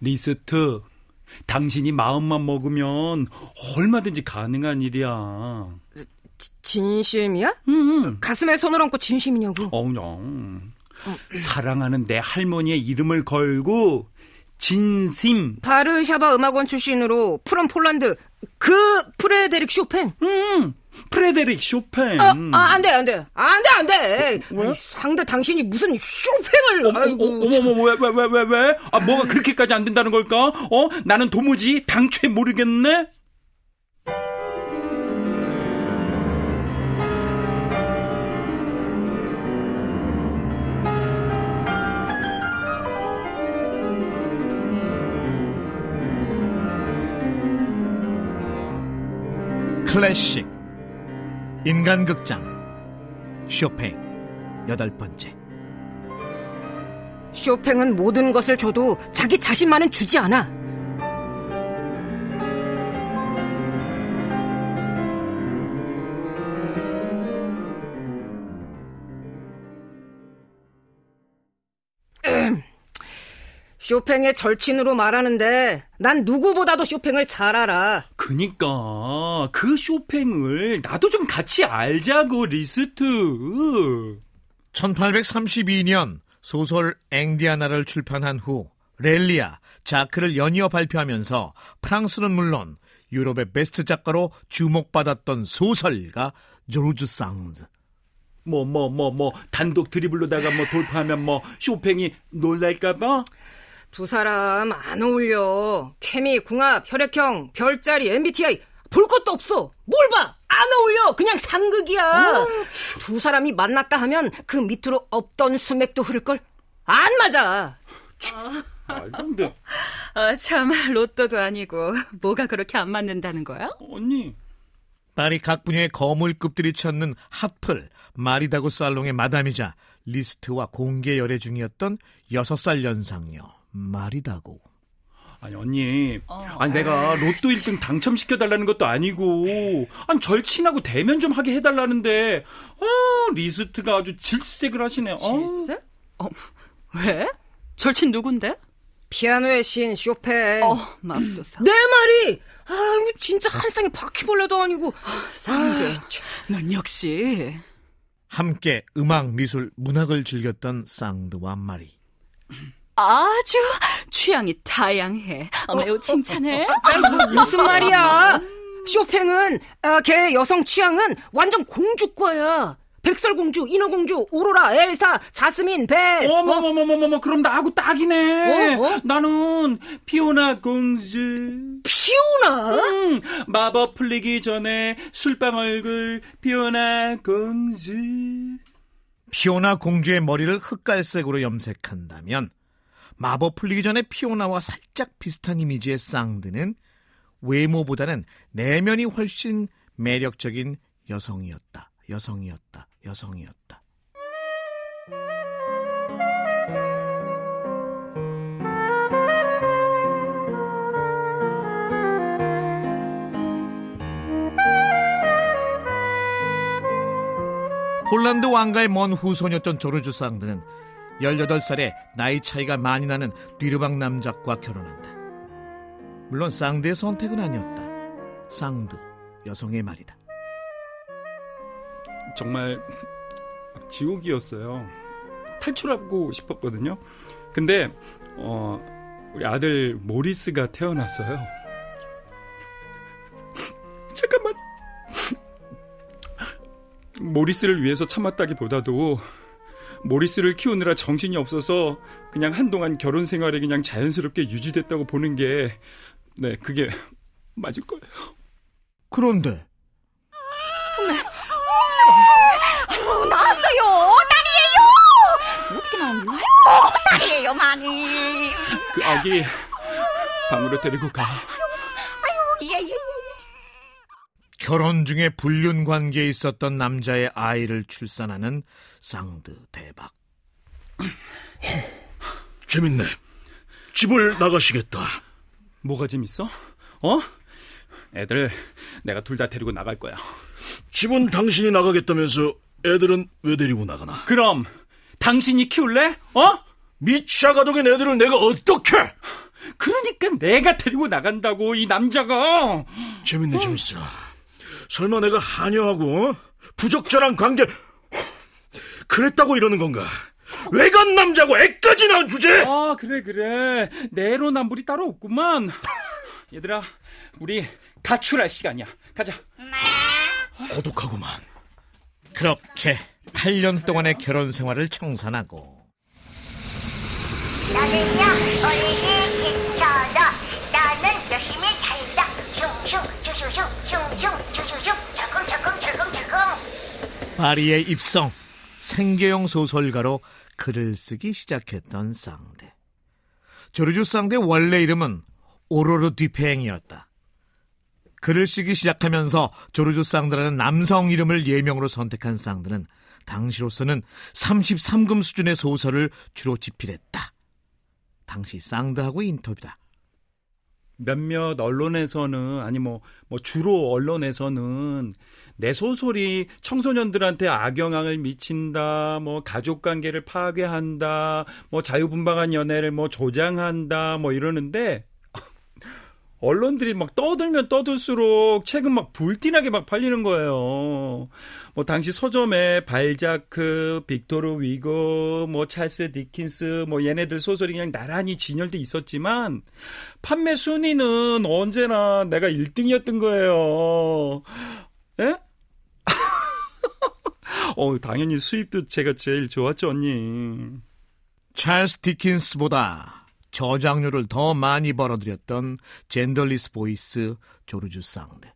리스트, 당신이 마음만 먹으면 얼마든지 가능한 일이야. 지, 진심이야? 음. 가슴에 손을 얹고 진심이냐고. 어냥 사랑하는 내 할머니의 이름을 걸고 진심. 바르샤바 음악원 출신으로 from Poland 그 프레데릭 쇼팽. 음. 프레데릭 쇼팽. 아, 아, 안 돼, 안 돼. 안 돼, 안 돼. 왜? 아이, 상대 당신이 무슨 쇼팽을. 어머, 아이고. 어머, 어머, 왜, 왜, 왜, 왜, 왜? 아, 뭐가 그렇게까지 안 된다는 걸까? 어? 나는 도무지 당최 모르겠네? 클래식 인간극장 쇼팽 여덟 번째 쇼팽은 모든 것을 줘도 자기 자신만은 주지 않아. 음. 쇼팽의 절친으로 말하는데 난 누구보다도 쇼팽을 잘 알아. 그니까 그 쇼팽을 나도 좀 같이 알자고 리스트. 1832년 소설 앵디아나를 출판한 후 렐리아, 자크를 연이어 발표하면서 프랑스는 물론 유럽의 베스트 작가로 주목받았던 소설가 조르주 상드. 뭐뭐 뭐 뭐 단독 드리블로다가 뭐 돌파하면 뭐 쇼팽이 놀랄까봐. 두 사람 안 어울려. 케미, 궁합, 혈액형, 별자리, MBTI 볼 것도 없어. 뭘 봐? 안 어울려. 그냥 상극이야. 두 사람이 만났다 하면 그 밑으로 없던 수맥도 흐를 걸? 안 맞아. 아 근데 아, 참 로또도 아니고 뭐가 그렇게 안 맞는다는 거야? 언니 파리 각 분야의 거물급들이 찾는 핫플 마리다고 살롱의 마담이자 리스트와 공개 열애 중이었던 6살 연상녀 마리다고. 아니 언니 아니 내가 로또 1등 당첨시켜 달라는 것도 아니고 아니 절친하고 대면 좀 하게 해달라는데 아 리스트가 아주 질색을 하시네 어. 질색? 어, 왜? 절친 누군데? 피아노의 신 쇼팽. 어, 맙소사. 내 말이! 아유, 진짜 한 쌍의 바퀴벌레도 아니고. 상대, 넌 역시. 함께 음악, 미술, 문학을 즐겼던 쌍드와 마리. 아주 취향이 다양해. 어, 매우 칭찬해. 아이, 뭐, 무슨 말이야? 쇼팽은, 아, 걔 여성 취향은 완전 공주과야. 백설공주, 인어공주, 오로라, 엘사, 자스민, 벨. 어머머머머머 그럼 나하고 딱이네 어? 어? 나는 피오나 공주 피오나? 음, 마법 풀리기 전에 술빵 얼굴 피오나 공주 피오나 공주의 머리를 흑갈색으로 염색한다면 마법 풀리기 전에 피오나와 살짝 비슷한 이미지의 쌍드는 외모보다는 내면이 훨씬 매력적인 여성이었다. 여성이었다. 여성이었다. 폴란드 왕가의 먼 후손이었던 조르주 쌍드는 18살에 나이 차이가 많이 나는 뒤르방 남작과 결혼한다. 물론 쌍드의 선택은 아니었다. 쌍드, 여성의 말이다. 정말 지옥이었어요 탈출하고 싶었거든요 근데 어, 우리 아들 모리스가 태어났어요 잠깐만 모리스를 위해서 참았다기보다도 모리스를 키우느라 정신이 없어서 그냥 한동안 결혼 생활이 그냥 자연스럽게 유지됐다고 보는 게, 네, 그게 맞을 거예요. 그런데 어, 나왔어요. 딸이에요. 어떻게 나왔나? 아유, 딸이에요, 많이. 그 아기 방으로 데리고 가. 아유, 예, 예, 예. 결혼 중에 불륜 관계에 있었던 남자의 아이를 출산하는 쌍드 대박. 재밌네. 집을 나가시겠다. 뭐가 재밌어? 어? 애들 내가 둘 다 데리고 나갈 거야. 집은 당신이 나가겠다면서 애들은 왜 데리고 나가나? 그럼 당신이 키울래? 어? 미취아 가독의 애들을 내가 어떻게? 그러니까 내가 데리고 나간다고 이 남자가. 재밌네 재밌어. 설마 내가 하녀하고 부적절한 관계 그랬다고 이러는 건가? 외간 남자고 애까지 낳은 주제. 아 그래 그래 내로남불이 따로 없구만. 얘들아 우리 가출할 시간이야. 가자. 고독하구만. 그렇게 8년 동안의 결혼 생활을 청산하고 나는야 파리에 입성 생계형 소설가로 글을 쓰기 시작했던 쌍대 조르주 쌍대 원래 이름은 오로르 뒤팽이었다 글을 쓰기 시작하면서 조르주 쌍드라는 남성 이름을 예명으로 선택한 쌍드는 당시로서는 33금 수준의 소설을 주로 집필했다. 당시 쌍드하고 인터뷰다. 몇몇 언론에서는 아니 뭐, 뭐 주로 언론에서는 내 소설이 청소년들한테 악영향을 미친다, 뭐 가족 관계를 파괴한다, 뭐 자유분방한 연애를 뭐 조장한다, 뭐 이러는데 언론들이 막 떠들면 떠들수록 책은 막 불티나게 막 팔리는 거예요. 뭐 당시 서점에 발자크, 빅토르 위고, 뭐 찰스 디킨스, 뭐 얘네들 소설이 그냥 나란히 진열돼 있었지만 판매 순위는 언제나 내가 1등이었던 거예요. 예? 어, 당연히 수입도 제가 제일 좋았죠, 언니. 찰스 디킨스보다 저작료를 더 많이 벌어들였던 genderless voice 조르주 쌍드.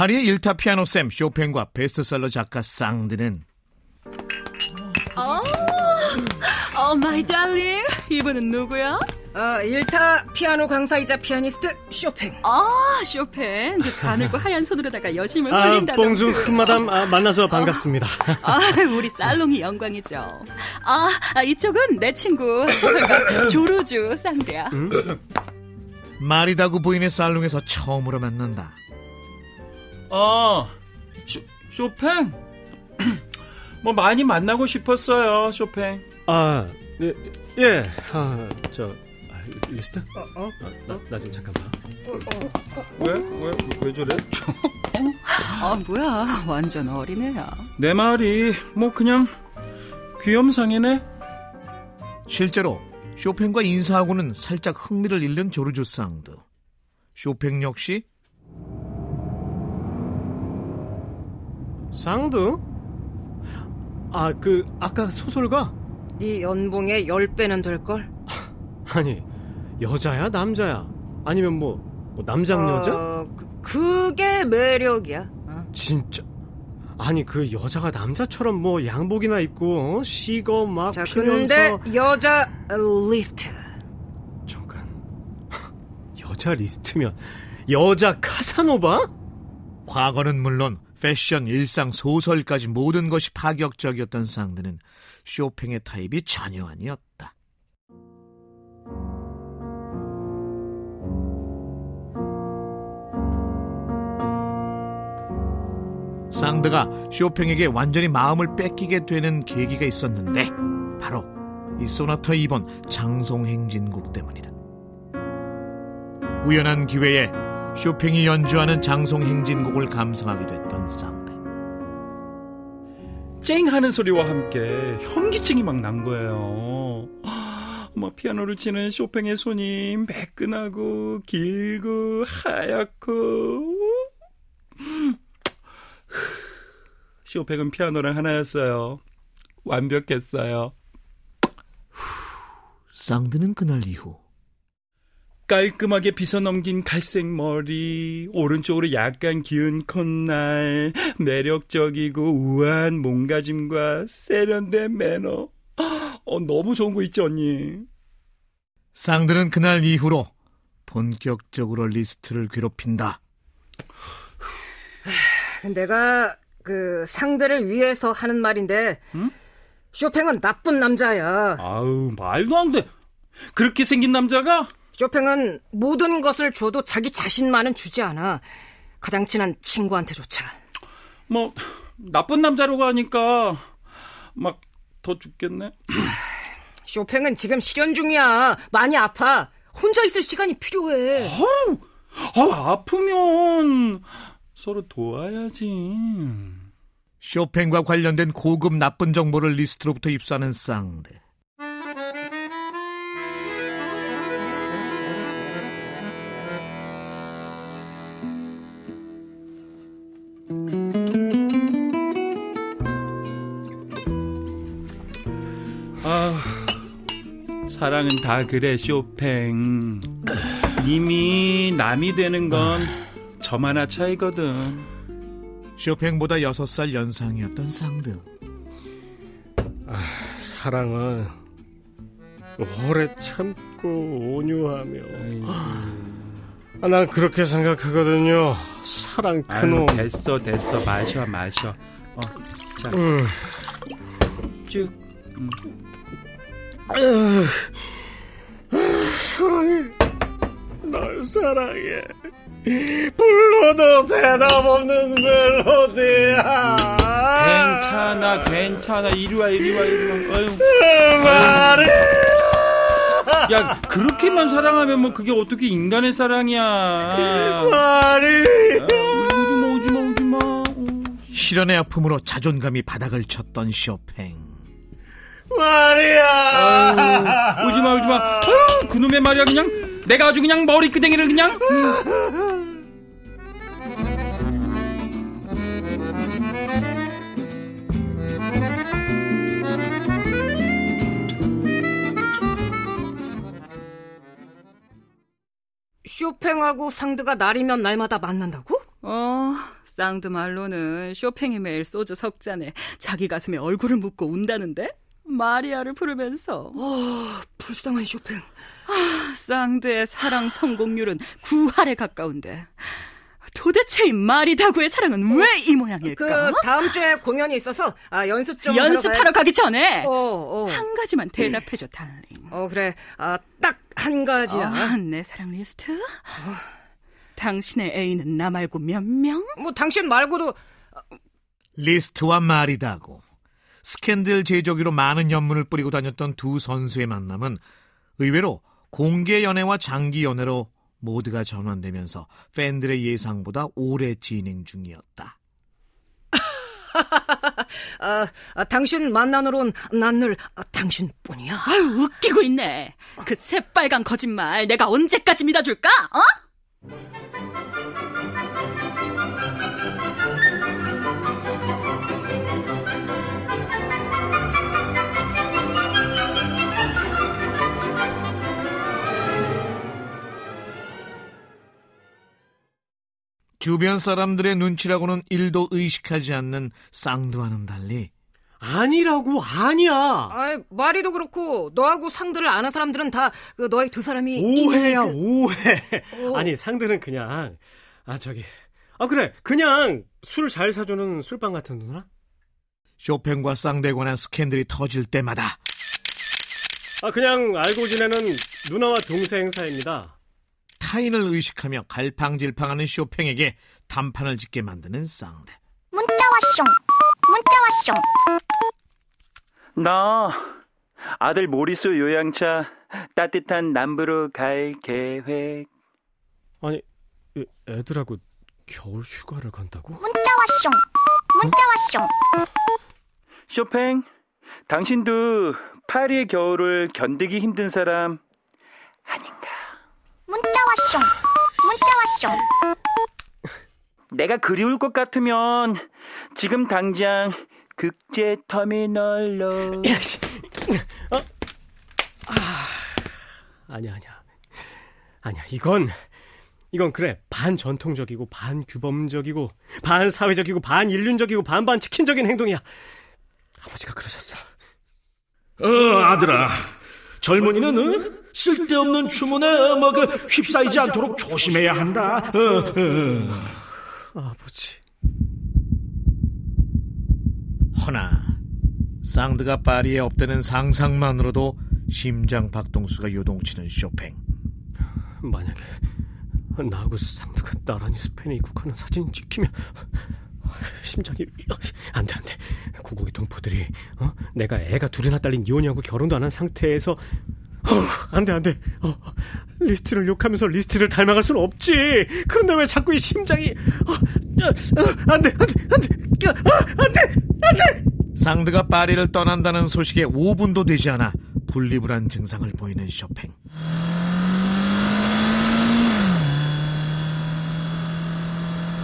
파리의 일타 피아노 쌤 쇼팽과 베스트셀러 작가 쌍드는 어, 어, my darling. 이분은 누구야? 아, 일타 피아노 강사이자 피아니스트 쇼팽. 아, 쇼팽. 그 가늘고 하얀 손으로다가 여심을 아, 홀린다던 뽕수 그. 큰마담 아, 만나서 반갑습니다. 아, 우리 살롱이 영광이죠. 아, 아, 이쪽은 내 친구 소설가 조르주 쌍드야. 마리다구 부인의 살롱에서 처음으로 만난다. 아, 쇼, 쇼팽? 뭐 많이 만나고 싶었어요, 쇼팽. 아, 예, 예. 아, 저 아, 리스트? 어, 어? 아, 나, 나 좀 잠깐 봐. 왜? 왜? 왜 저래? 아, 뭐야. 완전 어린애야. 내 말이 뭐 그냥 귀염상이네. 실제로 쇼팽과 인사하고는 살짝 흥미를 잃는 조르주 쌍드. 쇼팽 역시 쌍드? 아, 그 아까 소설가? 네 연봉의 10배는 될 걸? 아니, 여자야, 남자야? 아니면 뭐, 뭐 남장 여자? 어, 그, 그게 매력이야. 어. 진짜. 아니 그 여자가 남자처럼 뭐 양복이나 입고 어? 시거 막 자, 피면서 근데 여자 리스트. 잠깐 여자 리스트면 여자 카사노바? 과거는 물론 패션, 일상, 소설까지 모든 것이 파격적이었던 쌍드는 쇼팽의 타입이 전혀 아니었다. 쌍드가 쇼팽에게 완전히 마음을 뺏기게 되는 계기가 있었는데 바로 이 소나타 2번 장송행진곡 때문이다. 우연한 기회에 쇼팽이 연주하는 장송 행진곡을 감상하게 됐던 쌍드. 쨍 하는 소리와 함께 현기증이 막 난 거예요. 막 피아노를 치는 쇼팽의 손이 매끈하고 길고 하얗고 쇼팽은 피아노랑 하나였어요. 완벽했어요. 쌍드는 그날 이후 깔끔하게 빗어 넘긴 갈색 머리, 오른쪽으로 약간 기운 콧날, 매력적이고 우아한 몸가짐과 세련된 매너. 어, 너무 좋은 거 있지, 언니? 쌍드는 그날 이후로 본격적으로 리스트를 괴롭힌다. 내가 그 상대를 위해서 하는 말인데 쇼팽은 나쁜 남자야. 아우, 말도 안 돼. 그렇게 생긴 남자가? 쇼팽은 모든 것을 줘도 자기 자신만은 주지 않아. 가장 친한 친구한테조차. 뭐 나쁜 남자라고 하니까 막 더 죽겠네. 쇼팽은 지금 실현 중이야. 많이 아파. 혼자 있을 시간이 필요해. 아, 아프면 서로 도와야지. 쇼팽과 관련된 고급 나쁜 정보를 리스트로부터 입수하는 쌍드. 사랑은 다 그래, 쇼팽. 님이 남이 되는 건점 하나 차이거든. 쇼팽보다 6살 연상이었던 쌍드. 사랑은 오래 참고 온유하며. 아, 난 그렇게 생각하거든요. 사랑 그놈. 됐어, 됐어. 마셔, 마셔. 어, 자, 음. 쭉. 음. 사랑해. 널 사랑해. 불러도 대답 없는 멜로디야. 괜찮아, 괜찮아. 이리 와, 이리 와, 이리 와. 아유. 말해. 야, 그렇게만 사랑하면 뭐 그게 어떻게 인간의 사랑이야. 말해. 오지마, 오지마, 오지마. 어. 실연의 아픔으로 자존감이 바닥을 쳤던 쇼팽. 말이야. 오지마, 오지마. 아유, 그놈의 말이야, 그냥. 내가 아주 그냥 머리 끄댕이를 그냥. 쇼팽하고 상드가 날이면 날마다 만난다고? 어, 쌍드 말로는 쇼팽이 매일 소주 석 잔에 자기 가슴에 얼굴을 묻고 운다는데? 마리아를 부르면서 아, 불쌍한 쇼팽. 쌍드의 사랑 성공률은 9할에 가까운데 도대체 이 마리다구의 사랑은 왜 이 모양일까? 그 다음 주에 공연이 있어서 아, 연습 좀 연습하러 하러 가기 전에. 어, 어. 한 가지만 대답해줘, darling. 어 그래. 아, 딱 한 가지야. 아, 내 사랑 리스트? 당신의 애인은 나 말고 몇 명? 뭐 당신 말고도 리스트와 말이다고. 스캔들 제조기로 많은 연문을 뿌리고 다녔던 두 선수의 만남은 의외로 공개 연애와 장기 연애로 모두가 전환되면서 팬들의 예상보다 오래 진행 중이었다. 아, 아, 당신 만난으론 난늘 아, 당신뿐이야. 아유, 웃기고 있네. 그 새빨간 거짓말 내가 언제까지 믿어줄까? 어? 주변 사람들의 눈치라고는 일도 의식하지 않는 쌍두와는 달리 아니라고 아니야. 아, 말이도 그렇고 너하고 상들을 아는 사람들은 다 그 너희 두 사람이 오해야 이- 그- 오해. 어. 아니 상대는 그냥 아 저기 아 그래 그냥 술 잘 사주는 술방 같은 누나. 쇼팽과 쌍두에 관한 스캔들이 터질 때마다 아 그냥 알고 지내는 누나와 동생 사이입니다. 타인을 의식하며 갈팡질팡하는 쇼팽에게 단판을 짓게 만드는 쌍대. 문자 왔쇼 문자 왔쇼 나 아들 모리스 요양차 따뜻한 남부로 갈 계획. 아니 애- 애들하고 겨울 휴가를 간다고? 문자 왔쇼 문자 왔쇼 쇼팽, 당신도 파리의 겨울을 견디기 힘든 사람 아닌가? 문자 왔쇼 문자 왔쇼 내가 그리울 것 같으면 지금 당장 극제 터미널로. 아니야 아니야 아니야 이건 이건 그래 반 전통적이고 반 규범적이고 반 사회적이고 반 인륜적이고 반반 치킨적인 행동이야. 아버지가 그러셨어. 어, 아들아. 젊은이는 어? 쓸데없는 주문에 뭐그 휩싸이지 않도록 조심해야 한다. 어, 어. 아버지. 허나 쌍드가 파리에 없다는 상상만으로도 심장 박동수가 요동치는 쇼팽. 만약에 나하고 상드가 나란히 스페인에 입국하는 사진이 찍히면 심장이 안돼 안돼 고국의 동포들이 어? 내가 애가 둘이나 딸린 이혼이하고 결혼도 안 한 상태에서 어, 안 돼 안 돼. 어, 리스트를 욕하면서 리스트를 닮아갈 수는 없지. 그런데 왜 자꾸 이 심장이 어, 어, 안 돼 안 돼 안돼. 어, 안돼 안 돼. 쌍드가 파리를 떠난다는 소식에 5분도 되지 않아 분리불안 증상을 보이는 쇼팽.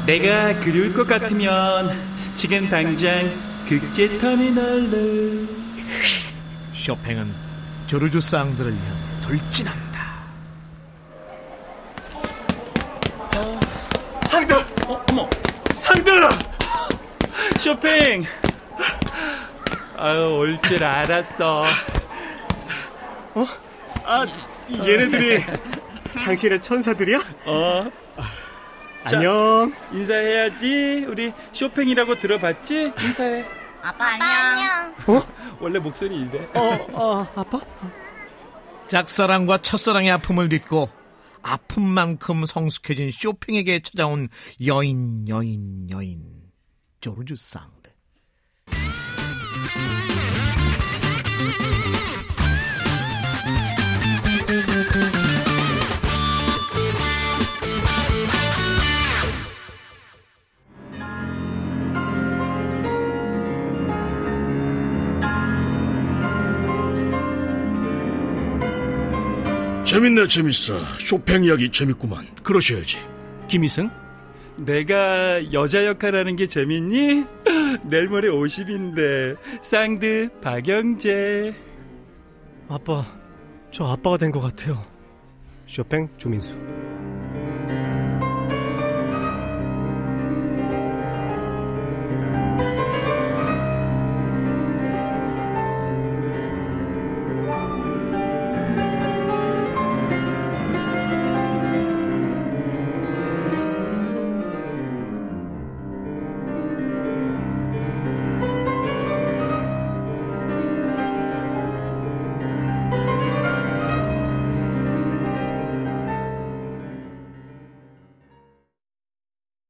내가 그리울 것 같으면 지금 당장 국제터미널로. 쇼팽은 조르주 상드를 향해 돌진한다. 상드 어, 어머. 상드 쇼팽 아유 올 줄 알았어. 아 얘네들이 당신의 천사들이야? 어. 안녕. 인사해야지. 우리 쇼팽이라고 들어봤지? 인사해. 아빠 안녕. 원래 목소리 이래 어, 어 아빠? 짝사랑과 첫사랑의 아픔을 딛고 아픔만큼 성숙해진 쇼팽에게 찾아온 여인 여인 여인 조르주 상드. 재밌네 재밌어. 쇼팽 이야기 재밌구만. 그러셔야지. 김희승? 내가 여자 역할하는 게 재밌니? 내일 모레 50인데 쌍드 박영재 아빠 저 아빠가 된 것 같아요 쇼팽 조민수